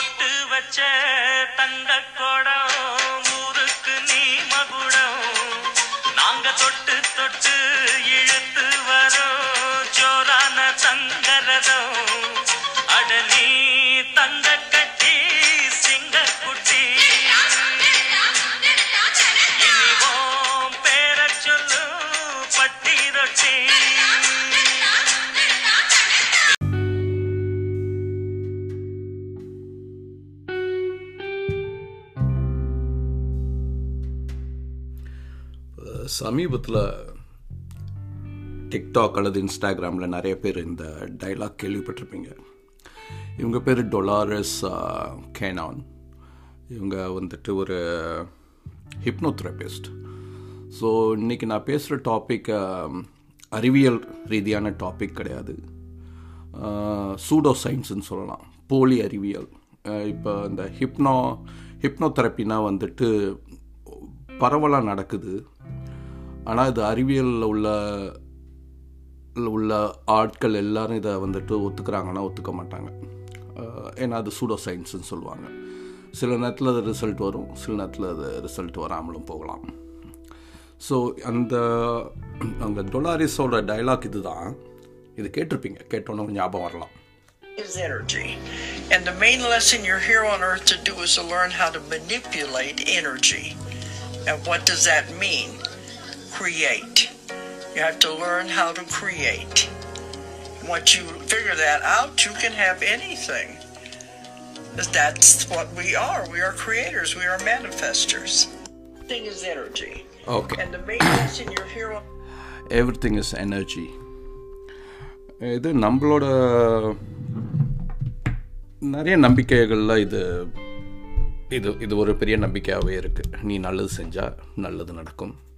போட்டு வச்ச தங்க குடம் ஊருக்கு நீ மகுடம். நாங்க தொட்டு சமீபத்தில் டிக்டாக் அல்லது இன்ஸ்டாகிராமில் நிறைய பேர் இந்த டைலாக் கேள்விப்பட்டிருப்பீங்க. இவங்க பேர் டொலாரஸ் கேனான் இவங்க வந்துட்டு ஒரு ஹிப்னோதெரபிஸ்ட் ஸோ இன்றைக்கி நான் பேசுகிற டாபிக் அறிவியல் ரீதியான டாபிக் கிடையாது. சூடோ சயின்ஸ்னு சொல்லலாம். போலி அறிவியல். இப்போ இந்த ஹிப்னோ ஹிப்னோதெரப்பினா வந்துட்டு பரவலாக நடக்குது. ஆனால் இது அறிவியலில் உள்ள உள்ள ஆட்கள் எல்லாரும் இதை வந்துட்டு ஒத்துக்கிறாங்கன்னா ஒத்துக்க மாட்டாங்க ஏன்னா அது சூடோ சயின்ஸ்னு சொல்லுவாங்க சில நேரத்தில் அது ரிசல்ட் வரும் சில நேரத்தில் அது ரிசல்ட் வராமலும் போகலாம் ஸோ அந்த அந்த டொலாரிஸோட டைலாக் இதுதான் இது கேட்டிருப்பீங்க கேட்டோன்னே ஞாபகம் வரலாம் is energy. And the main lesson you're here on earth to do is to learn how to manipulate energy. And what does that mean? Create. You have to learn how to create. Once you figure that out, you can have anything. 'Cause that's what we are. We are creators. We are manifestors. Thing is energy. Okay And the main lesson you're here on every thing is energy இது நம்மளோட நிறைய நம்பிக்கைகளில் இது இது இது ஒரு பெரிய நம்பிக்கையாகவே இருக்குது நீ நல்லது செஞ்சால் நல்லது நடக்கும் ஆஹ்,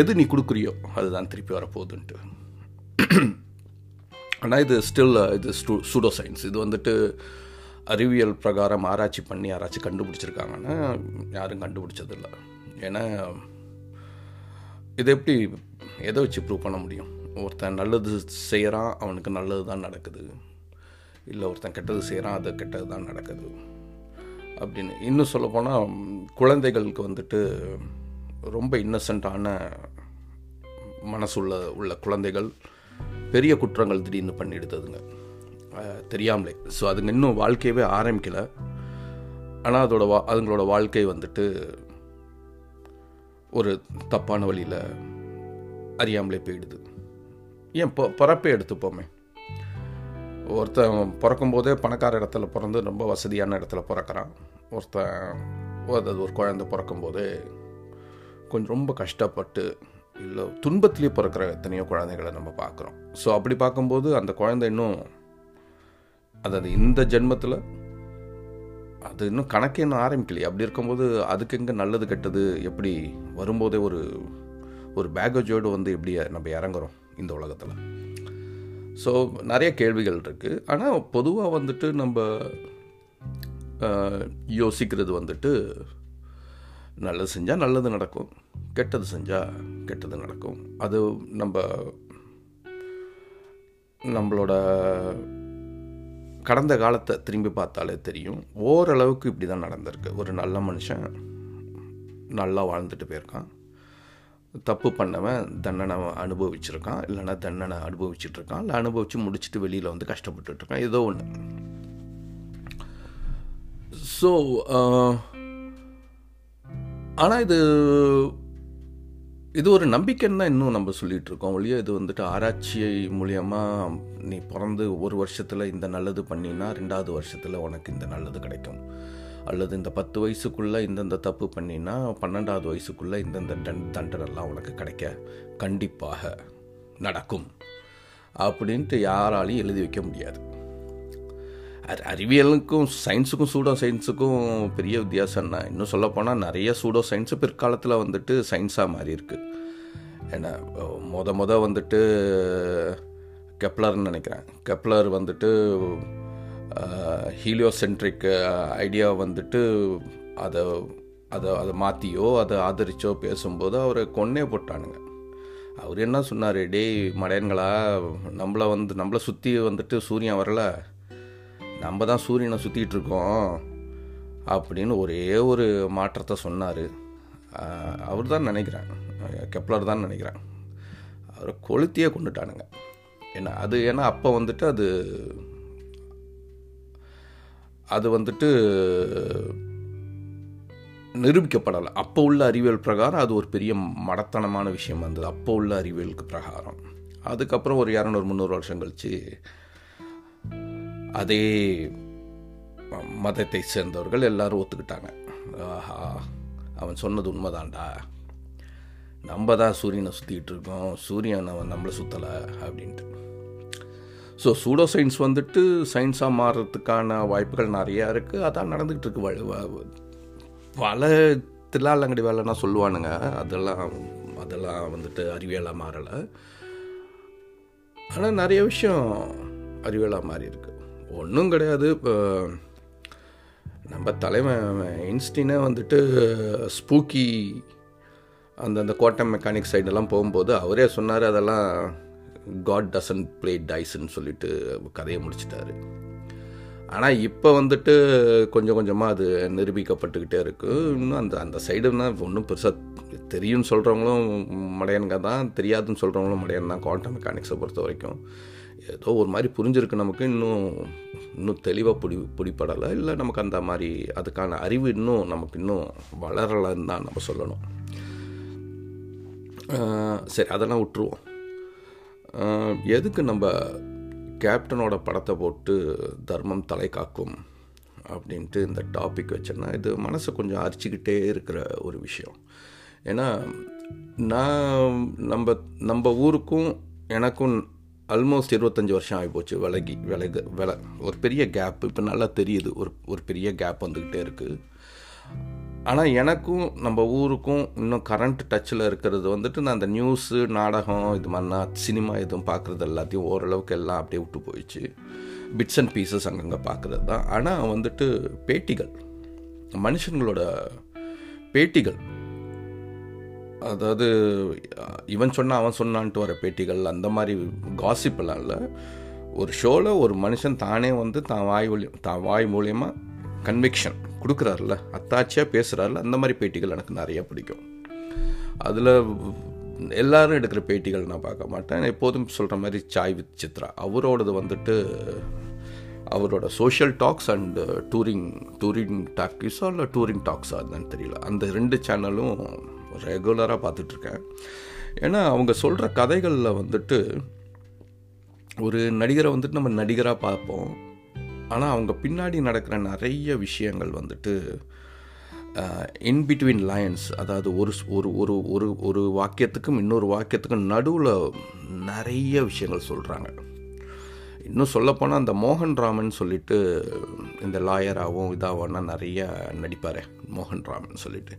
எது நீ கொடுக்குறியோ அதுதான் திருப்பி வரப்போகுதுன்ட்டு. ஆனால் இது ஸ்டில் இது ஸ்டூ சூடோ சயின்ஸ் இது வந்துட்டு அறிவியல் பிரகாரம் ஆராய்ச்சி பண்ணி யாராச்சும் கண்டுபிடிச்சிருக்காங்கன்னா யாரும் கண்டுபிடிச்சதில்ல. ஏன்னா இது எப்படி எதை வச்சு ப்ரூவ் பண்ண முடியும்? ஒருத்தன் நல்லது செய்கிறான் அவனுக்கு நல்லது தான் நடக்குது. இல்லை ஒருத்தன் கெட்டது செய்கிறான் அது கெட்டது தான் நடக்குது. அப்படின்னு இன்னும் சொல்லப்போனால் குழந்தைகளுக்கு வந்துட்டு ரொம்ப இன்னசென்ட்டான மனசுள்ள உள்ள குழந்தைகள் பெரிய குற்றங்கள் திடீர்னு பண்ணிடுதுங்க தெரியாமலே. ஸோ அதுங்க இன்னும் வாழ்க்கையவே ஆரம்பிக்கலை. ஆனால் அதோட வா அதுங்களோட வாழ்க்கை வந்துட்டு ஒரு தப்பான வழியில் அறியாமலே போயிடுது. ஏன் பொ பிறப்பே எடுத்துப்போமே. ஒருத்தன் பிறக்கும்போதே பணக்கார இடத்துல பிறந்து ரொம்ப வசதியான இடத்துல பிறக்கிறான். ஒருத்தன் அது ஒரு குழந்தை பிறக்கும்போதே கொஞ்சம் ரொம்ப கஷ்டப்பட்டு இல்லை துன்பத்திலே பிறக்கிற எத்தனையோ குழந்தைகளை நம்ம பார்க்குறோம். ஸோ அப்படி பார்க்கும்போது அந்த குழந்தை இன்னும் அதாவது இந்த ஜென்மத்தில் அது இன்னும் கணக்கே இன்னும் ஆரம்பிக்கலையே. அப்படி இருக்கும்போது அதுக்கு எங்கே நல்லது கெட்டது எப்படி வரும்போதே ஒரு ஒரு பேகேஜோடு வந்து எப்படி நம்ம இறங்குறோம் இந்த உலகத்தில்? ஸோ நிறைய கேள்விகள் இருக்குது ஆனால் பொதுவாக வந்துட்டு நம்ம யோசிக்கிறது வந்துட்டு நல்லது செஞ்சால் நல்லது நடக்கும். கெட்டது செஞ்சால் கெட்டது நடக்கும். அது நம்ம நம்மளோட கடந்த காலத்தை திரும்பி பார்த்தாலே தெரியும். ஓரளவுக்கு இப்படி தான் நடந்திருக்கு. ஒரு நல்ல மனுஷன் நல்லா வாழ்ந்துட்டு போயிருக்கான். தப்பு பண்ணவன் தண்டனை அனுபவிச்சிருக்கான். இல்லைன்னா தண்டனை அனுபவிச்சுட்டு இருக்கான் இல்லை அனுபவித்து முடிச்சுட்டு வெளியில் வந்து கஷ்டப்பட்டுருக்கான் ஏதோ ஒன்று ஸோ ஆனால் இது இது ஒரு நம்பிக்கைன்னு தான் இன்னும் நம்ம சொல்லிட்டு இருக்கோம் ஒழிய இது வந்துட்டு ஆராய்ச்சியை மூலியமாக நீ பிறந்து ஒரு வருஷத்தில் இந்த நல்லது பண்ணினா ரெண்டாவது வருஷத்தில் உனக்கு இந்த நல்லது கிடைக்கும். அல்லது இந்த பத்து வயசுக்குள்ளே இந்தந்த தப்பு பண்ணினா பன்னெண்டாவது வயசுக்குள்ளே இந்தந்த டன் தண்டனெல்லாம் உனக்கு கிடைக்க கண்டிப்பாக நடக்கும். அப்படின்ட்டு யாராலையும் எழுதி வைக்க முடியாது. அறிவியலுக்கும் சயின்ஸுக்கும் சூடோ சயின்ஸுக்கும் பெரிய வித்தியாசம் தான் இன்னும் சொல்லப்போனால் நிறைய சூடோ சயின்ஸு பிற்காலத்தில் வந்துட்டு சயின்ஸாக மாறி இருக்கு ஏன்னா மொத மொத வந்துட்டு கெப்லர்னு நினைக்கிறேன். கெப்லர் வந்துட்டு ஹீலியோசென்ட்ரிக் ஐடியா வந்துட்டு அதை அதை அதை மாற்றியோ அதை ஆதரிச்சோ பேசும்போது அவரை கொன்னே போட்டானுங்க. அவர் என்ன சொன்னார்? டேய் மடையன்களா நம்மளை வந்து நம்மளை சுற்றி வந்துட்டு சூரியன் வரல. நம்ம தான் சூரியனை சுற்றிட்டு இருக்கோம் அப்படின்னு ஒரே ஒரு மாற்றத்தை சொன்னார். அவர் தான் நினைக்கிறேன் கெப்லர் தான் நினைக்கிறேன் அவரை கொளுத்தியே கொண்டுட்டானுங்க. ஏன்னா அது ஏன்னா அப்போ வந்துட்டு அது அது வந்துட்டு நிரூபிக்கப்படலை. அப்போ உள்ள அறிவியல் பிரகாரம் அது ஒரு பெரிய மடத்தனமான விஷயம் வந்தது. அப்போ உள்ள அறிவியலுக்கு பிரகாரம். அதுக்கப்புறம் ஒரு இரநூறு முந்நூறு வருஷம் கழிச்சு அதே மதத்தை சேர்ந்தவர்கள் எல்லாரும் ஒத்துக்கிட்டாங்க. ஆஹா அவன் சொன்னது உண்மைதான்டா. நம்ம தான் சூரியனை சுற்றிக்கிட்டு இருக்கோம். சூரியன் அவன் நம்மளை சுற்றலை அப்படின்ட்டு. ஸோ சூடோ சயின்ஸ் வந்துட்டு சயின்ஸாக மாறுறதுக்கான வாய்ப்புகள் நிறையா இருக்குது அதான் நடந்துக்கிட்டு இருக்கு. பல தில்லாலங்கடி வேலைன்னா சொல்லுவானுங்க. அதெல்லாம் அதெல்லாம் வந்துட்டு அறிவியலாக மாறலை. ஆனால் நிறைய விஷயம் அறிவியலாக மாறி இருக்கு ஒன்றும் கிடையாது. இப்போ நம்ம தலைவன் இன்ஸ்டினே வந்துட்டு ஸ்பூக்கி அந்த அந்த கோட்டம் மெக்கானிக் சைடெல்லாம் போகும்போது அவரே சொன்னார் அதெல்லாம் காட் டசன்ட் ப்ளே டைஸ்ன்னு சொல்லிட்டு கதையை முடிச்சிட்டாரு. ஆனால் இப்போ வந்துட்டு கொஞ்சம் கொஞ்சமாக அது நிரூபிக்கப்பட்டுக்கிட்டே இருக்குது இன்னும் அந்த அந்த சைடுனா ஒன்றும் பெருசாக தெரியும்னு சொல்கிறவங்களும் மடையனுங்க தான் தெரியாதுன்னு சொல்கிறவங்களும் மடையன் தான் குவாண்டம் மெக்கானிக்ஸை பொறுத்த வரைக்கும். ஏதோ ஒரு மாதிரி புரிஞ்சிருக்கு நமக்கு. இன்னும் இன்னும் தெளிவாக பிடி பிடிப்படலை இல்லை நமக்கு அந்த மாதிரி அதுக்கான அறிவு இன்னும் நமக்கு இன்னும் வளரலைன்னு தான் நம்ம சொல்லணும். சரி அதெல்லாம் விட்டுருவோம். எதுக்கு நம்ம கேப்டனோட படத்தை போட்டு தர்மம் தலை காக்கும் அப்படின்ட்டு இந்த டாபிக் வச்சேன்னா இது மனசை கொஞ்சம் அரிச்சிக்கிட்டே இருக்கிற ஒரு விஷயம். ஏன்னா நான் நம்ம நம்ம ஊருக்கும் எனக்கும் ஆல்மோஸ்ட் இருபத்தஞ்சி வருஷம் ஆகிப்போச்சு. விலகி விலகு வில ஒரு பெரிய கேப் இப்போ நல்லா தெரியுது. ஒரு ஒரு பெரிய கேப் வந்துக்கிட்டே இருக்குது ஆனால் எனக்கும் நம்ம ஊருக்கும் இன்னும் கரண்ட் டச்சில் இருக்கிறது வந்துட்டு நான் அந்த நியூஸு நாடகம் இது மாதிரினா சினிமா எதுவும் பார்க்குறது எல்லாத்தையும் ஓரளவுக்கு எல்லாம் அப்படியே விட்டு போயிடுச்சு. பிட்ஸ் அண்ட் பீசஸ் அங்கங்கே பார்க்குறது தான். ஆனால் வந்துட்டு பேட்டிகள். மனுஷங்களோட பேட்டிகள். அதாவது இவன் சொன்னால் அவன் சொன்னான்ட்டு வர பேட்டிகள் அந்த மாதிரி காசிப்பெல்லாம் எல்லாம் இல்லை. ஒரு ஷோவில் ஒரு மனுஷன் தானே வந்து தான் வாய் ஒலி தான் வாய் மூலியமாக கன்விக்ஷன் கொடுக்குறாருல அத்தாச்சியாக பேசுகிறாருல அந்த மாதிரி பேட்டிகள் எனக்கு நிறைய பிடிக்கும். அதில் எல்லாரும் எடுக்கிற பேட்டிகள் நான் பார்க்க மாட்டேன். எப்போதும் சொல்கிற மாதிரி சாய் வித் சித்ரா. அவரோடது வந்துட்டு அவரோட social talks and touring touring டாக்கிஸோ இல்லை டூரிங் டாக்ஸா என்னன்னு தெரியல. அந்த ரெண்டு சேனலும் ரெகுலராக பார்த்துட்ருக்கேன். ஏன்னா அவங்க சொல்கிற கதைகளில் வந்துட்டு ஒரு நடிகரை வந்துட்டு நம்ம நடிகராக பார்ப்போம். ஆனால் அவங்க பின்னாடி நடக்கிற நிறைய விஷயங்கள் வந்துட்டு இன் பிட்வீன் லைன்ஸ் அதாவது ஒரு ஸ்- ஒரு ஒரு ஒரு ஒரு வாக்கியத்துக்கும் இன்னொரு வாக்கியத்துக்கும் நடுவில் நிறைய விஷயங்கள் சொல்கிறாங்க இன்னும் சொல்லப்போனால் அந்த மோகன் ராமன் சொல்லிட்டு இந்த லாயராகவும் இதாகவும் நிறைய நடிப்பார் மோகன் ராமன் சொல்லிட்டு.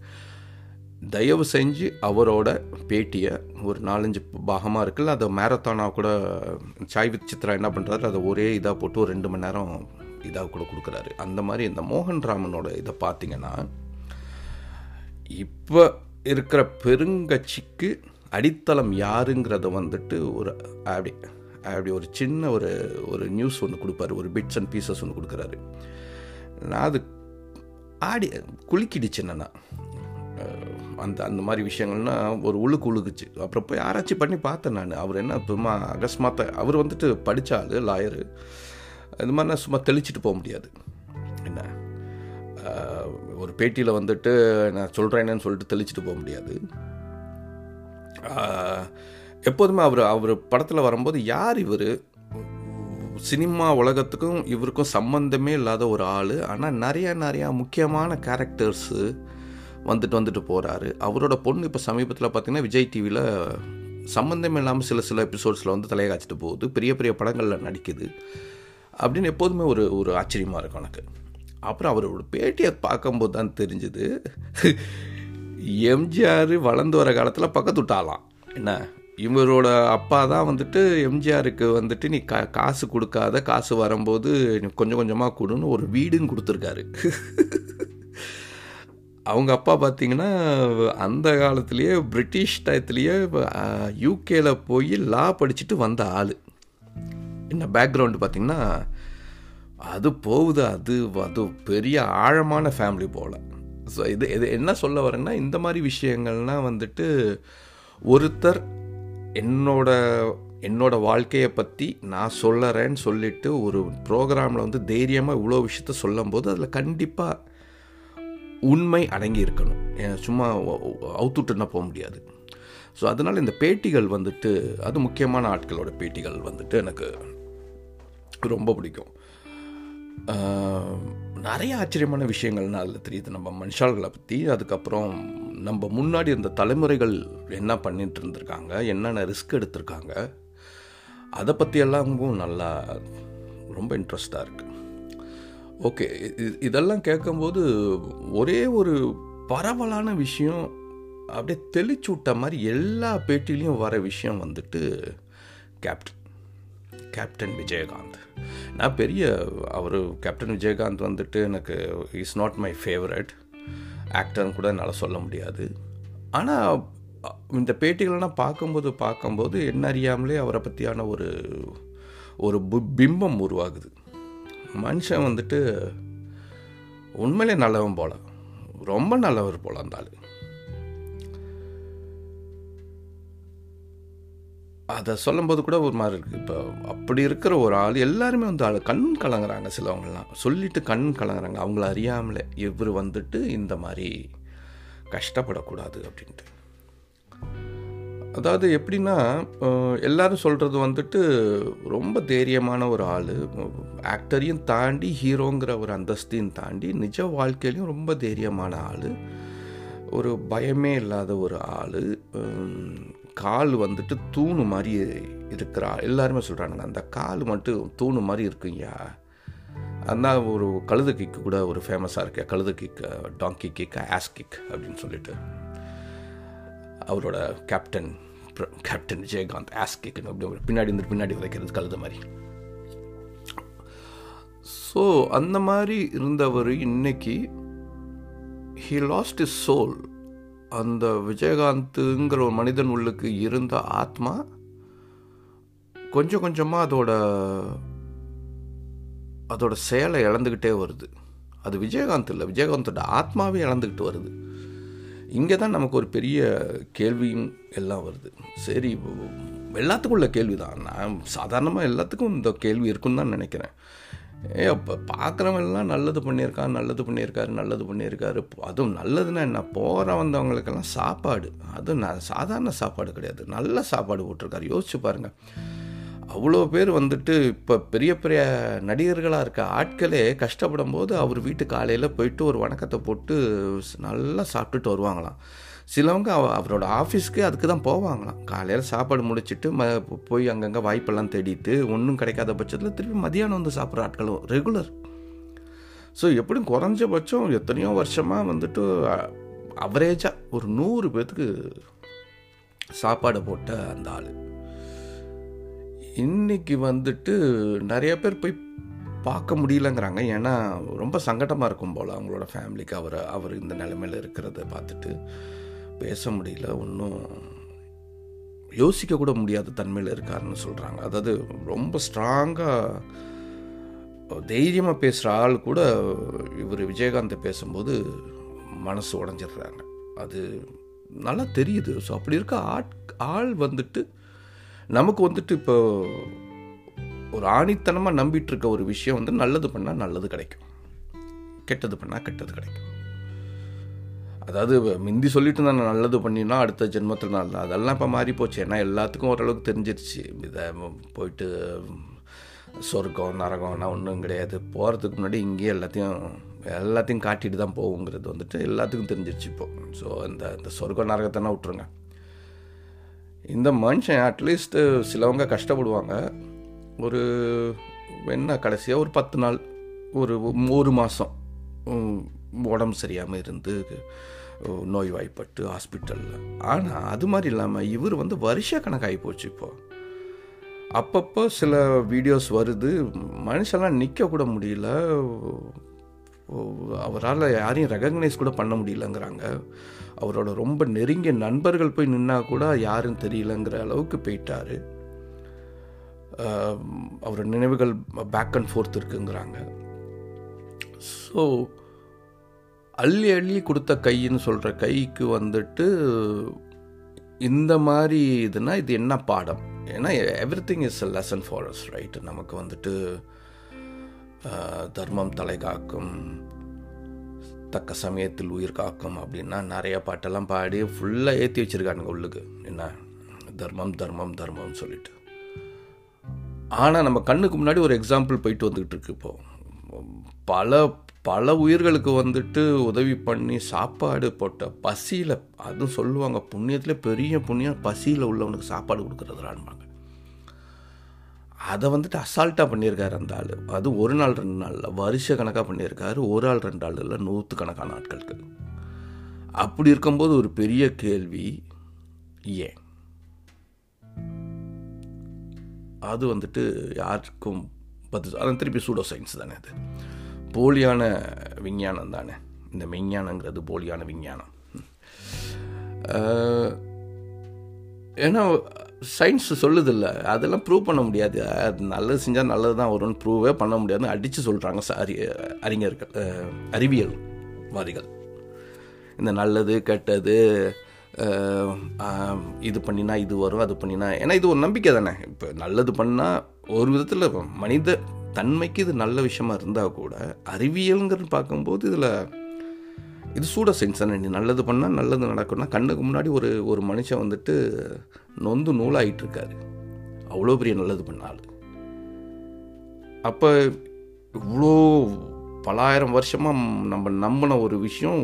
தயவு செஞ்சு அவரோட பேட்டியை ஒரு நாலஞ்சு பாகமாக இருக்குல்ல அதை மேரத்தானாக கூட சாய் வித் சித்ரா என்ன பண்ணுறாரு அதை ஒரே இதாக போட்டு ஒரு ரெண்டு மணி நேரம் இதாக கூட கொடுக்குறாரு. அந்த மாதிரி இந்த மோகன் ராமனோட இதை பார்த்தீங்கன்னா இப்போ இருக்கிற பெருங்கட்சிக்கு அடித்தளம் யாருங்கிறத வந்துட்டு ஒரு அப்படி அப்படி ஒரு சின்ன ஒரு ஒரு நியூஸ் ஒன்று கொடுப்பாரு ஒரு பிட்ஸ் அண்ட் பீசஸ் ஒன்று கொடுக்குறாரு. நான் அது ஆடி குலுக்கிடுச்சு என்னன்னா அந்த அந்த மாதிரி விஷயங்கள்னா ஒரு உழுக்கு உழுகுச்சு அப்புறம் போய் ஆராய்ச்சி பண்ணி பார்த்தேன் நான். அவர் என்ன சும்மா அகஸ்மாத்த அவர் வந்துட்டு படித்தாள் லாயரு. இது மாதிரினா சும்மா தெளிச்சிட்டு போக முடியாது. என்ன? ஒரு பேட்டியில் வந்துட்டு நான் சொல்கிறேன்னு சொல்லிட்டு தெளிச்சிட்டு போக முடியாது. எப்போதுமே அவர் அவர் படத்தில் வரும்போது யார் இவர்? சினிமா உலகத்துக்கும் இவருக்கும் சம்பந்தமே இல்லாத ஒரு ஆள். ஆனால் நிறையா நிறையா முக்கியமான கேரக்டர்ஸு வந்துட்டு வந்துட்டு போகிறாரு அவரோட பொண்ணு இப்போ சமீபத்தில் பார்த்தீங்கன்னா விஜய் டிவியில் சம்மந்தம் இல்லாமல் சில சில எபிசோட்ஸில் வந்து தலையை காய்ச்சிட்டு போகுது. பெரிய பெரிய படங்களில் நடிக்குது. அப்படின்னு எப்போதுமே ஒரு ஒரு ஆச்சரியமாக இருக்கும் எனக்கு. அப்புறம் அவரோட பேட்டியை பார்க்கும்போது தான் தெரிஞ்சுது எம்ஜிஆர் வளர்ந்து வர காலத்தில் பக்கத்து விட்டாலாம். என்ன? இவரோட அப்பா தான் வந்துட்டு எம்ஜிஆருக்கு வந்துட்டு நீ கா காசு கொடுக்காத காசு வரும்போது நீ கொஞ்சம் கொஞ்சமாக கொடுன்னு ஒரு வீடும் கொடுத்துருக்காரு. அவங்க அப்பா பார்த்தீங்கன்னா அந்த காலத்துலேயே பிரிட்டிஷ் டயத்துலேயே யூகேல போய் லா படிச்சுட்டு வந்த ஆள். என்ன பேக்ரவுண்டு பார்த்தீங்கன்னா அது போகுது அது அது பெரிய ஆழமான ஃபேமிலி போல். ஸோ இது இது என்ன சொல்ல வரேன்னா இந்த மாதிரி விஷயங்கள்லாம் வந்துட்டு ஒருத்தர் என்னோட என்னோட வாழ்க்கையை பற்றி நான் சொல்லறேன்னு சொல்லிட்டு ஒரு ப்ரோக்ராமில் வந்து தைரியமாக இவ்வளோ விஷயத்த சொல்லும்போது அதில் கண்டிப்பாக உண்மை அடங்கி இருக்கணும். ஏன் சும்மா அவுத்துட்டுன்னா போக முடியாது. ஸோ அதனால் இந்த பேட்டிகள் வந்துட்டு அது முக்கியமான ஆட்களோட பேட்டிகள் வந்துட்டு எனக்கு ரொம்ப பிடிக்கும். நிறைய ஆச்சரியமான விஷயங்கள்னா அதில் தெரியுது. நம்ம மனுஷாள்களை பற்றி அதுக்கப்புறம் நம்ம முன்னாடி இருந்த தலைமுறைகள் என்ன பண்ணிட்டு இருந்திருக்காங்க என்னென்ன ரிஸ்க் எடுத்திருக்காங்க அதை பற்றியெல்லாம் நல்லா ரொம்ப இன்ட்ரெஸ்டாக இருக்குது ஓகே இதெல்லாம் கேட்கும்போது ஒரே ஒரு பரவலான விஷயம் அப்படியே தெளிச்சு விட்ட மாதிரி எல்லா பேட்டிலையும் வர விஷயம் வந்துட்டு கேப்டன் கேப்டன் விஜயகாந்த். நான் பெரிய அவர் கேப்டன் விஜயகாந்த் வந்துட்டு எனக்கு இஸ் நாட் மை ஃபேவரட் ஆக்டர்னு கூட என்னால் சொல்ல முடியாது. ஆனால் இந்த பேட்டிகளெல்லாம் பார்க்கும்போது பார்க்கும்போது என்ன அறியாமலே அவரை பற்றியான ஒரு ஒரு பு- பிம்பம் உருவாகுது. மனுஷன் வந்துட்டு உண்மையிலே நல்லவன் போல ரொம்ப நல்லவர் போல அந்த ஆள். அதை சொல்லும்போது கூட ஒரு மாதிரி இருக்குது இப்போ அப்படி இருக்கிற ஒரு ஆள் எல்லாருமே வந்து ஆள் கண் கலங்குறாங்க சிலவங்கள்லாம். சொல்லிட்டு கண் கலங்குறாங்க. அவங்கள அறியாமலே இவர் வந்துட்டு இந்த மாதிரி கஷ்டப்படக்கூடாது அப்படின்ட்டு. அதாவது எப்படின்னா எல்லாரும் சொல்கிறது வந்துட்டு ரொம்ப தைரியமான ஒரு ஆள். ஆக்டரையும் தாண்டி ஹீரோங்கிற ஒரு அந்தஸ்தையும் தாண்டி நிஜ வாழ்க்கையிலையும் ரொம்ப தைரியமான ஆள். ஒரு பயமே இல்லாத ஒரு ஆள். கால் வந்துட்டு தூணு மாதிரி இருக்கிற ஆள். எல்லாருமே சொல்கிறாங்க அந்த கால் மட்டும் தூணு மாதிரி இருக்குங்கய்யா. அதான் ஒரு கழுது கிக்கு கூட ஒரு ஃபேமஸாக இருக்கு. கழுது kick donkey kick ass kick அப்படின்னு சொல்லிட்டு. அவரோட கேப்டன் அப்புறம் கேப்டன் விஜயகாந்த் ஆஸ் கேட்கணும் அப்படி பின்னாடி இருந்து பின்னாடி உதைக்கிறது கழுத மாதிரி. ஸோ அந்த மாதிரி இருந்தவர் இன்னைக்கு ஹீ லாஸ்ட் இஸ் சோல் அந்த விஜயகாந்துங்கிற ஒரு மனிதன் உள்ளுக்கு இருந்த ஆத்மா கொஞ்சம் கொஞ்சமாக அதோட அதோட செயலை இழந்துக்கிட்டே வருது. அது விஜயகாந்த் இல்லை விஜயகாந்தோட ஆத்மாவே இழந்துக்கிட்டு வருது. இங்கே தான் நமக்கு ஒரு பெரிய கேள்வியும் எல்லாம் வருது. சரி எல்லாத்துக்கும் உள்ள கேள்வி தான் நான் சாதாரணமாக எல்லாத்துக்கும் இந்த கேள்வி இருக்குன்னு தான் நினைக்கிறேன். ஏ அப்போ பார்க்குறவங்கெல்லாம் நல்லது பண்ணியிருக்காரு நல்லது பண்ணியிருக்காரு நல்லது பண்ணியிருக்காரு. அதுவும் நல்லதுன்னா என்ன? போகிற வந்தவங்களுக்கெல்லாம் சாப்பாடு. அதுவும் நான் சாதாரண சாப்பாடு கிடையாது. நல்ல சாப்பாடு போட்டிருக்காரு. யோசிச்சு பாருங்கள் அவ்வளோ பேர் வந்துட்டு இப்போ பெரிய பெரிய நடிகர்களாக இருக்க ஆட்களே கஷ்டப்படும் போது அவர் வீட்டு காலையில் போயிட்டு ஒரு வணக்கத்தை போட்டு நல்லா சாப்பிட்டுட்டு வருவாங்களாம். சிலவங்க அவ அவரோட ஆஃபீஸ்க்கு அதுக்கு தான் போவாங்களாம். காலையில் சாப்பாடு முடிச்சுட்டு ம போய் அங்கங்கே வாய்ப்பெல்லாம் தேடிட்டு ஒன்றும் கிடைக்காத பட்சத்தில் திருப்பி மதியானம் வந்து சாப்பிட்ற ஆட்களும் ரெகுலர். ஸோ எப்படியும் குறைஞ்சபட்சம் எத்தனையோ வருஷமாக வந்துட்டு அவரேஜாக ஒரு நூறு பேர்த்துக்கு சாப்பாடு போட்ட அந்த ஆள். இன்னைக்கு வந்துட்டு நிறைய பேர் போய் பார்க்க முடியலங்கிறாங்க. ஏன்னா ரொம்ப சங்கடமாக இருக்கும் போல் அவங்களோட ஃபேமிலிக்கு அவர் அவர் இந்த நிலைமையில் இருக்கிறத பார்த்துட்டு பேச முடியல. ஒன்றும் யோசிக்க கூட முடியாத தன்மையில் இருக்காருன்னு சொல்கிறாங்க அதாவது ரொம்ப ஸ்ட்ராங்காக தைரியமாக பேசுகிற ஆள் கூட இவர் விஜயகாந்த் பேசும்போது மனசு உடஞ்சிடுறாங்க. அது நல்லா தெரியுது. ஸோ அப்படி இருக்க ஆட் ஆள் வந்துட்டு நமக்கு வந்துட்டு இப்போ ஒரு ஆணித்தனமாக நம்பிட்டு இருக்க ஒரு விஷயம் வந்து நல்லது பண்ணால் நல்லது கிடைக்கும். கெட்டது பண்ணால் கெட்டது கிடைக்கும். அதாவது முந்தி சொல்லிட்டு நான் நல்லது பண்ணினா அடுத்த ஜென்மத்தில் நல்லது அதெல்லாம் இப்போ மாறி போச்சு. ஏன்னா எல்லாத்துக்கும் ஓரளவுக்கு தெரிஞ்சிருச்சு. இதை போயிட்டு சொர்க்கம் நரகம்னா ஒன்றும் கிடையாது. போகிறதுக்கு முன்னாடி இங்கேயே எல்லாத்தையும் எல்லாத்தையும் காட்டிட்டு தான் போகுங்கிறது வந்துட்டு எல்லாத்துக்கும் தெரிஞ்சிருச்சு இப்போது ஸோ இந்த இந்த சொர்க்கம் நரகத்தைனா விட்டுருங்க. இந்த மனுஷன் அட்லீஸ்ட்டு சிலவங்க கஷ்டப்படுவாங்க. ஒரு என்ன கடைசியாக ஒரு பத்து நாள் ஒரு ஒரு மாதம் உடம்பு சரியாமல் இருந்து நோய்வாய்ப்பட்டு ஹாஸ்பிட்டலில் ஆனால் அது மாதிரி இல்லாமல் இவர் வந்து வருஷ கணக்காகி போச்சு இப்போ. அப்பப்போ சில வீடியோஸ் வருது மனுஷெல்லாம் நிற்க கூட முடியல அவரால் யாரையும் ரெகக்னைஸ் கூட பண்ண முடியலங்கிறாங்க. அவரோட ரொம்ப நெருங்கிய நண்பர்கள் போய் நின்னா கூட யாருன்னு தெரியலங்கிற அளவுக்கு போயிட்டார். அவரோட அவர் நினைவுகள் பேக் அண்ட் ஃபோர்த் இருக்குங்கிறாங்க. ஸோ அள்ளி அள்ளி கொடுத்த கைன்னு சொல்கிற கைக்கு வந்துட்டு இந்த மாதிரி இதுனா இது என்ன பாடம்? ஏன்னா everything is a lesson for us right நமக்கு வந்துட்டு தர்மம் தலை காக்கும் தக்க சமயத்தில் உயிர் காக்கும் அப்படின்னா நிறைய பாட்டெல்லாம் பாடி ஃபுல்லாக ஏற்றி வச்சிருக்கானுங்க உள்ளுக்கு. என்ன? தர்மம் தர்மம் தர்மம்னு சொல்லிட்டு. ஆனால் நம்ம கண்ணுக்கு முன்னாடி ஒரு எக்ஸாம்பிள் போயிட்டு வந்துக்கிட்டு இருக்கு இப்போ. பல பல உயிர்களுக்கு வந்துட்டு உதவி பண்ணி சாப்பாடு போட்ட பசியில் அதுவும் சொல்லுவாங்க புண்ணியத்தில் பெரிய புண்ணியம் பசியில் உள்ளவனுக்கு சாப்பாடு கொடுக்குறதுலான்பாங்க அதை வந்துட்டு அசால்ட்டாக பண்ணியிருக்காரு அந்த ஆள். அது ஒரு நாள் ரெண்டு நாளில் வருஷ கணக்காக பண்ணியிருக்காரு. ஒரு ஆள் ரெண்டு ஆள் இல்லை நூற்று கணக்கான ஆட்களுக்கு. அப்படி இருக்கும்போது ஒரு பெரிய கேள்வி ஏன்? அது வந்துட்டு யாருக்கும் பத்து அதான் திருப்பி சூடோ சயின்ஸ் தானே அது. போலியான விஞ்ஞானம் தானே. இந்த விஞ்ஞானங்கிறது போலியான விஞ்ஞானம். ஏன்னா சயின்ஸ் சொல்லுதில்ல. அதெல்லாம் ப்ரூவ் பண்ண முடியாது. அது நல்லது செஞ்சால் நல்லது தான் வரும்னு ப்ரூவே பண்ண முடியாதுன்னு அடித்து சொல்கிறாங்க அறி அறிஞர்கள் அறிவியல் வாதிகள் இந்த நல்லது கெட்டது இது பண்ணினா இது வரும் அது பண்ணினா ஏன்னா இது ஒரு நம்பிக்கை தானே. இப்போ நல்லது பண்ணால் ஒரு விதத்தில் மனித தன்மைக்கு இது நல்ல விஷயமா இருந்தால் கூட அறிவியலுங்கிறது பார்க்கும்போது இதில் இது சூட சென்ஸ் தானே. நீ நல்லது பண்ணால் நல்லது நடக்கும்னா கண்ணுக்கு முன்னாடி ஒரு ஒரு மனுஷன் வந்துட்டு நொந்து நூலாகிட்டு இருக்காரு அவ்வளோ பெரிய நல்லது பண்ணால் அப்போ இவ்வளோ பலாயிரம் வருஷமாக நம்ம நம்பின ஒரு விஷயம்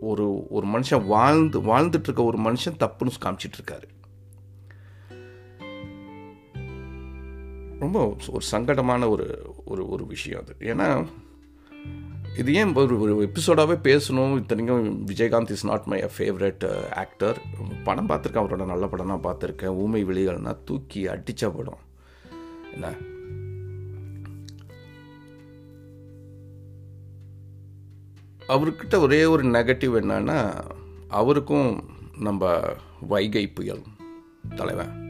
ஒரு ஒரு மனுஷன் வாழ்ந்து வாழ்ந்துட்டு இருக்க ஒரு மனுஷன் தப்புன்னு காமிச்சிட்ருக்காரு ரொம்ப ஒரு சங்கடமான ஒரு ஒரு ஒரு விஷயம் அது. ஏன்னா இது ஏன் ஒரு ஒரு எபிசோடாகவே பேசணும்? இத்தனைக்கும் Vijayakanth is not my favourite actor படம் பார்த்துருக்கேன் அவரோட நல்ல படம் தான் பார்த்துருக்கேன். ஊமை விழிகள்னா தூக்கி அடித்த படம். என்ன? அவர்கிட்ட ஒரே ஒரு நெகட்டிவ் என்னன்னா அவருக்கும் நம்ம வைகை புயல் தலைவன்.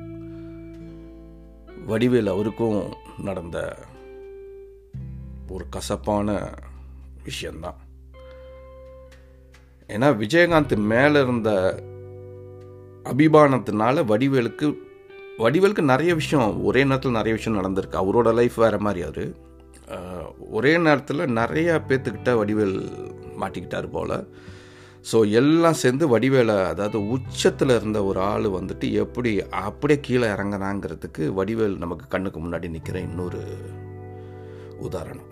வடிவேல் அவருக்கும் நடந்த ஒரு கசப்பான விஷயந்தான். ஏன்னா விஜயகாந்த் மேலே இருந்த அபிமானத்தினால வடிவேலுக்கு வடிவேலுக்கு நிறைய விஷயம் ஒரே நேரத்தில் நிறைய விஷயம் நடந்திருக்கு. அவரோட லைஃப் வேறு மாதிரி அவர். ஒரே நேரத்தில் நிறைய பேத்துக்கிட்ட வடிவேல் மாட்டிக்கிட்டார் போல். ஸோ எல்லாம் சேர்ந்து வடிவேலை அதாவது உச்சத்தில் இருந்த ஒரு ஆள் வந்துட்டு எப்படி அப்படியே கீழே இறங்கினாங்கிறதுக்கு வடிவேல் நமக்கு கண்ணுக்கு முன்னாடி நிற்கிற இன்னொரு உதாரணம்.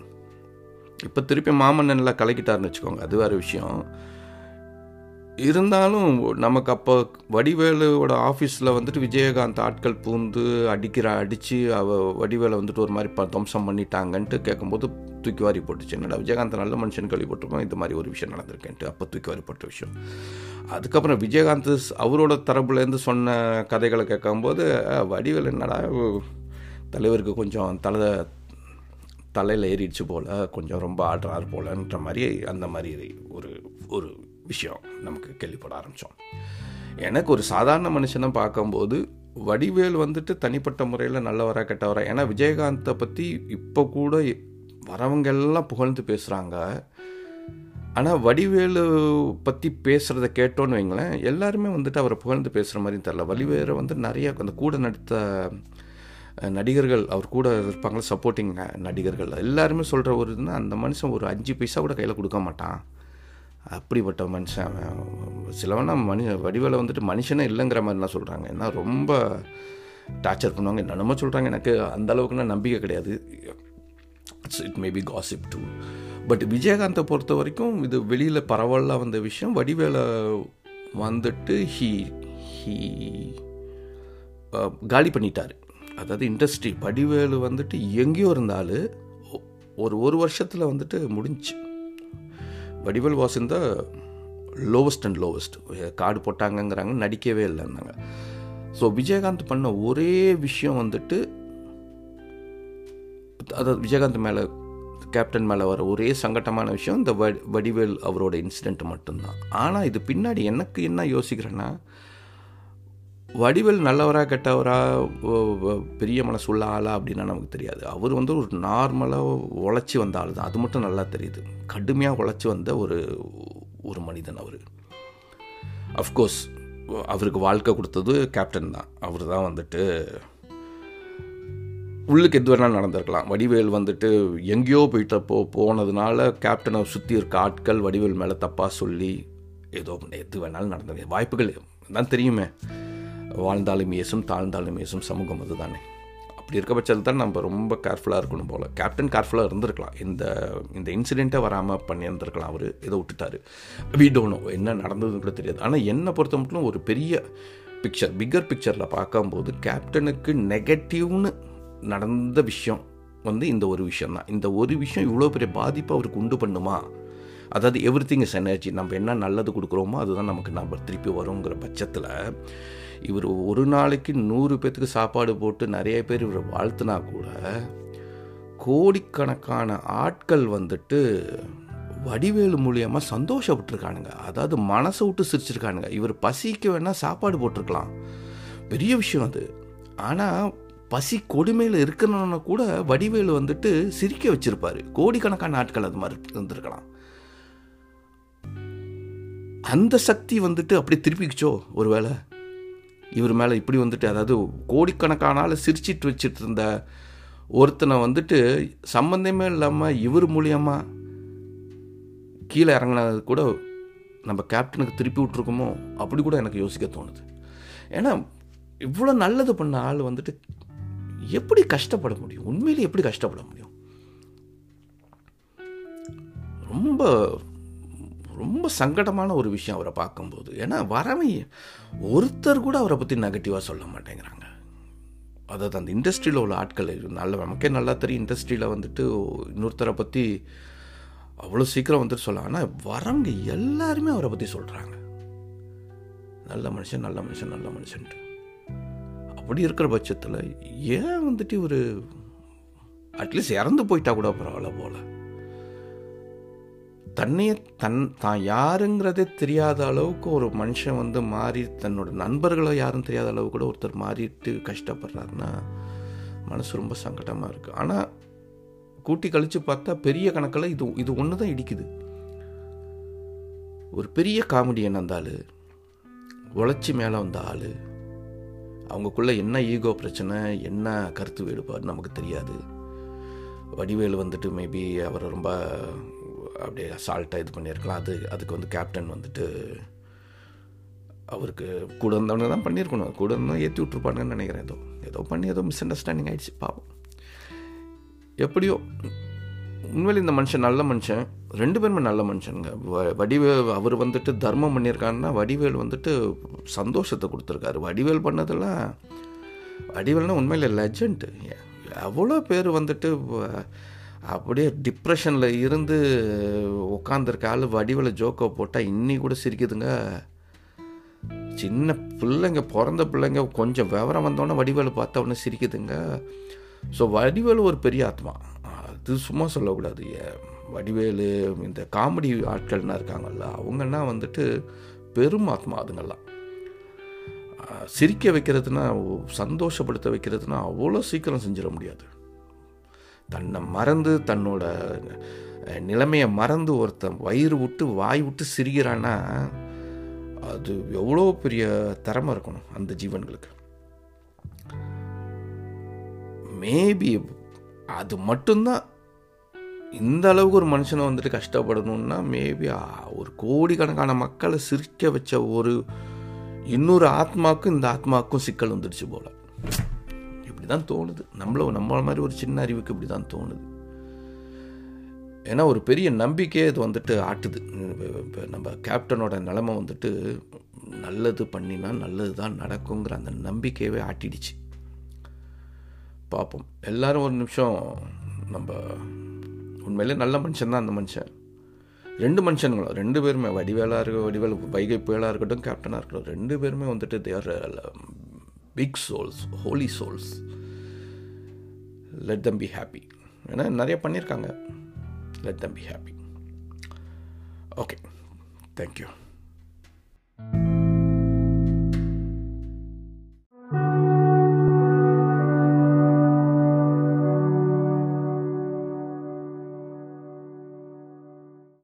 இப்போ திருப்பி மாமன்னன்ல கலக்கிட்டாருன்னு வச்சுக்கோங்க அது வேறு விஷயம். இருந்தாலும் நமக்கு அப்போ வடிவேலுவோட ஆஃபீஸில் வந்துட்டு விஜயகாந்த் ஆட்கள் பூந்து அடிக்கிற அடித்து அவ வடிவேலை வந்துட்டு ஒரு மாதிரி ப துவம்சம் பண்ணிட்டாங்கன்ட்டு கேட்கும்போது தூக்கி வாரி போட்டுச்சு. என்னடா விஜயகாந்த் நல்ல மனுஷன் கேள்விப்பட்டிருப்போம் இந்த மாதிரி ஒரு விஷயம் நடந்திருக்கேன்ட்டு அப்போ தூக்கி வாரி போட்ட விஷயம். அதுக்கப்புறம் விஜயகாந்த் அவரோட தரப்புலேருந்து சொன்ன கதைகளை கேட்கும்போது வடிவேல் என்னடா தலைவருக்கு கொஞ்சம் தலை தலையில் ஏறிடுச்சு போல் கொஞ்சம் ரொம்ப ஆடுறாரு போலன்ற மாதிரி அந்த மாதிரி ஒரு ஒரு விஷயம் நமக்கு கேள்விப்பட ஆரம்பித்தோம் எனக்கு ஒரு சாதாரண மனுஷனை பார்க்கும்போது வடிவேல் வந்துட்டு தனிப்பட்ட முறையில் நல்லவரா கெட்டவரா ஏன்னா விஜயகாந்தை பற்றி இப்போ கூட வரவங்க எல்லாம் புகழ்ந்து பேசுகிறாங்க ஆனால் வடிவேலு பற்றி பேசுகிறத கேட்டோன்னு வைங்களேன் எல்லாருமே வந்துட்டு அவரை புகழ்ந்து பேசுகிற மாதிரி தெரில வடிவேலை வந்து நிறைய அந்த கூட நடித்த நடிகர்கள் அவர் கூட இருப்பாங்கள சப்போர்ட்டிங் நடிகர்கள் எல்லாருமே சொல்கிற ஒரு இதுனா அந்த மனுஷன் ஒரு அஞ்சு பைசா கூட கையில் கொடுக்க மாட்டான். அப்படிப்பட்ட மனுஷன் சிலவனா மனு வடிவேலை வந்துட்டு மனுஷனே இல்லைங்கிற மாதிரிலாம் சொல்கிறாங்க ஏன்னா ரொம்ப டார்ச்சர் பண்ணுவாங்க. என்னென்னமோ சொல்கிறாங்க எனக்கு அந்த அளவுக்குன்னா நம்பிக்கை கிடையாது. It maybe gossip too but விஜயகாந்தை பொறுத்த வரைக்கும் இது வெளியில் பரவலாக வந்த விஷயம். வடிவேலை வந்துட்டு ஹீ ஹீ uh, காலி பண்ணிட்டார். அதாவது இண்டஸ்ட்ரி படிவேலு வந்துட்டு எங்கேயோ இருந்தால் ஒரு ஒரு வருஷத்தில் வந்துட்டு முடிஞ்சு. வடிவேல் வாஸ் இந்த லோவஸ்ட் அண்ட் லோவஸ்ட் காடு போட்டாங்கங்கிறாங்க நடிக்கவே இல்லைன்னாங்க. ஸோ விஜயகாந்த் பண்ண ஒரே விஷயம் வந்துட்டு அதாவது விஜயகாந்த் மேலே கேப்டன் மேலே வர ஒரே சங்கட்டமான விஷயம் இந்த வ வடிவேல் அவரோட இன்சிடெண்ட் மட்டும்தான். ஆனால் இது பின்னாடி எனக்கு என்ன யோசிக்கிறேன்னா வடிவேல் நல்லவரா கெட்டவரா பெரிய மனசு உள்ள ஆளா அப்படின்னா நமக்கு தெரியாது. அவர் வந்து ஒரு நார்மலாக உழைச்சி வந்த ஆள் தான். அது மட்டும் நல்லா தெரியுது. கடுமையாக உழைச்சி வந்த ஒரு ஒரு மனிதன் அவர். அஃப்கோர்ஸ் அவருக்கு வாழ்க்கை கொடுத்தது கேப்டன் தான். அவர் தான் வந்துட்டு உள்ளுக்கு எது வேணாலும் நடந்திருக்கலாம். வடிவேல் வந்துட்டு எங்கேயோ போயிட்டப்போ போனதுனால கேப்டனை சுற்றி இருக்க ஆட்கள் வடிவேல் மேலே தப்பாக சொல்லி ஏதோ எது வேணாலும் நடந்தது. வாய்ப்புகள் தான் தெரியுமே. வாழ்ந்தாலும் ஏசும் தாழ்ந்தாலும் ஏசும் சமூகம் அதுதானே. அப்படி இருக்க பட்சத்தில் தான் நம்ம ரொம்ப கேர்ஃபுல்லாக இருக்கணும் போல். கேப்டன் கேர்ஃபுல்லாக இருந்திருக்கலாம். இந்த இந்த இன்சிடெண்ட்டை வராமல் பண்ணியிருந்திருக்கலாம் அவர். இதை விட்டுட்டார். வி டோனோ என்ன நடந்ததுன்னு கூட தெரியாது. ஆனால் என்னை பொறுத்த மட்டும் ஒரு பெரிய பிக்சர் பிக்கர் பிக்சரில் பார்க்கும்போது கேப்டனுக்கு நெகட்டிவ்னு நடந்த விஷயம் வந்து இந்த ஒரு விஷயம் தான். இந்த ஒரு விஷயம் இவ்வளோ பெரிய பாதிப்பை அவருக்கு உண்டு பண்ணுமா? அதாவது எவ்ரி திங் இஸ் எனர்ஜி நம்ம என்ன நல்லது கொடுக்குறோமோ அதுதான் நமக்கு நம்ம திருப்பி வருங்கிற பட்சத்தில் இவர் ஒரு நாளைக்கு நூறு பேர்த்துக்கு சாப்பாடு போட்டு நிறைய பேர் இவரை வாழ்த்துனா கூட கோடிக்கணக்கான ஆட்கள் வந்துட்டு வடிவேலு மூலியமாக சந்தோஷப்பட்டிருக்கானுங்க. அதாவது மனசை விட்டு சிரிச்சிருக்கானுங்க. இவர் பசிக்கு வேணால் சாப்பாடு போட்டிருக்கலாம். பெரிய விஷயம் அது. ஆனால் பசி கொடுமையில் இருக்கணும்னு கூட வடிவேலு வந்துட்டு சிரிக்க வச்சிருப்பாரு. கோடிக்கணக்கான ஆட்கள் அது மாதிரி இருந்திருக்கலாம். அந்த சக்தி வந்துட்டு அப்படி திருப்பிக்குச்சோ ஒருவேளை இவர் மேலே இப்படி வந்துட்டு அதாவது கோடிக்கணக்கானால சிரிச்சிட்டு வச்சுட்டு இருந்த ஒருத்தனை வந்துட்டு சம்மந்தமே இல்லாமல் இவர் மூலியமாக கீழே இறங்கினது கூட நம்ம கேப்டனுக்கு திருப்பி விட்ருக்கோமோ அப்படி கூட எனக்கு யோசிக்க தோணுது. ஏன்னா இவ்வளோ நல்லது பண்ண ஆள் வந்துட்டு எப்படி கஷ்டப்பட முடியும்? உண்மையிலே எப்படி கஷ்டப்பட முடியும்? ரொம்ப ரொம்ப சங்கடமான ஒரு விஷயம் அவரை பார்க்கும்போது. ஏன்னா வரவை ஒருத்தர் கூட அவரை பற்றி நெகட்டிவாக சொல்ல மாட்டேங்கிறாங்க. அதாவது அந்த இண்டஸ்ட்ரியில் உள்ள ஆட்கள் நல்ல நமக்கே நல்லா தெரியும் இண்டஸ்ட்ரியில் வந்துட்டு இன்னொருத்தரை பற்றி அவ்வளோ சீக்கிரம் வந்துட்டு சொல்லலாம் ஆனால் வரவங்க எல்லாருமே அவரை பற்றி சொல்கிறாங்க நல்ல மனுஷன் நல்ல மனுஷன் நல்ல மனுஷன்ட்டு. அப்படி இருக்கிற பட்சத்தில் ஏன் வந்துட்டு ஒரு அட்லீஸ்ட் இறந்து போயிட்டா கூட பரவாயில்ல போல. தன்னையே தன் தான் யாருங்கிறதே தெரியாத அளவுக்கு ஒரு மனுஷன் வந்து மாறி தன்னோட நண்பர்களை யாரும் தெரியாத அளவுக்கு கூட ஒருத்தர் மாறிட்டு கஷ்டப்படுறாருன்னா மனசு ரொம்ப சங்கடமாக இருக்குது ஆனால் கூட்டி கழித்து பார்த்தா பெரிய கணக்கில் இது இது ஒன்று தான் இடிக்குது. ஒரு பெரிய காமெடியன் அந்த ஆள்? உழைச்சி மேலே வந்த ஆள். அவங்களுக்குள்ள என்ன ஈகோ பிரச்சனை என்ன கருத்து வேறுபாடு நமக்கு தெரியாது. வடிவேலு வந்துட்டு மேபி அவர் ரொம்ப அப்படியே அசால்ட்டாக இது பண்ணியிருக்கலாம். அது அதுக்கு வந்து கேப்டன் வந்துட்டு அவருக்கு கூட இருந்தவனே தான் பண்ணியிருக்கணும். கூட இருந்தால் ஏற்றி விட்ருப்பானுங்கன்னு நினைக்கிறேன். ஏதோ ஏதோ பண்ணி ஏதோ மிஸ் அண்டர்ஸ்டாண்டிங் ஆகிடுச்சு பாவம். எப்படியோ உண்மையில் இந்த மனுஷன் நல்ல மனுஷன். ரெண்டு பேருமே நல்ல மனுஷனுங்க. வ- வடிவேல் அவர் வந்துட்டு தர்மம் பண்ணியிருக்காருன்னா வடிவேல் வந்துட்டு சந்தோஷத்தை கொடுத்துருக்காரு. வடிவேல் பண்ணதெல்லாம் வடிவேல்னா உண்மையில் லெஜண்ட்டு எவ்வளோ பேர் வந்துட்டு அப்படியே டிப்ரெஷனில் இருந்து உட்காந்துருக்க ஆள் வடிவேல ஜோக்கை போட்டால் இன்னி கூட சிரிக்குதுங்க. சின்ன பிள்ளைங்க பிறந்த பிள்ளைங்க கொஞ்சம் விவரம் வந்தோடனே வடிவேலு பார்த்த உடனே சிரிக்குதுங்க. ஸோ வடிவேலு ஒரு பெரிய ஆத்மா. அது சும்மா சொல்லக்கூடாது. ஏ- வடிவேலு இந்த காமெடி ஆட்கள்னா இருக்காங்கல்ல அவங்கன்னா வந்துட்டு பெரும் ஆத்மா அதுங்கெல்லாம் சிரிக்க வைக்கிறதுனா சந்தோஷப்படுத்த வைக்கிறதுனா அவ்வளோ சீக்கிரம் செஞ்சிட முடியாது. தன்னை மறந்து தன்னோட நிலைமையை மறந்து ஒருத்தன் வயிறு விட்டு வாய் விட்டு சிரிக்கிறான்னா அது எவ்வளோ பெரிய திறமை இருக்கணும் அந்த ஜீவன்களுக்கு. மேபி அது மட்டும்தான். இந்த அளவுக்கு ஒரு மனுஷனை வந்துட்டு கஷ்டப்படணும்னா மேபி ஒரு கோடிக்கணக்கான மக்களை சிரிக்க வச்ச ஒரு இன்னொரு ஆத்மாக்கும் இந்த ஆத்மாவுக்கும் சிக்கல் வந்துடுச்சு போல. தான் தோணுது. நம்மள நம்மள மாதிரி ஒரு சின்ன அறிவுக்கு இப்படி தான் தோணுது. ஏன்னா ஒரு பெரிய நம்பிக்கையே இது வந்துட்டு ஆட்டுது. இப்போ நம்ம கேப்டனோட நிலமை வந்துட்டு நல்லது பண்ணினா நல்லது தான் நடக்குங்கிற அந்த நம்பிக்கையவே ஆட்டிடுச்சு. பார்ப்போம் எல்லாரும் ஒரு நிமிஷம் நம்ம உண்மையிலே நல்ல மனுஷன் தான் அந்த மனுஷன். ரெண்டு மனுஷனுங்களும் ரெண்டு பேருமே. வடிவேலாக இருக்க வடிவேல் வைகை புயலாக இருக்கட்டும் கேப்டனாக இருக்கட்டும் ரெண்டு பேருமே வந்துட்டு their big souls holy souls let them be happy ஏன்னா நிறைய பண்ணியிருக்காங்க. Let them be happy okay thank you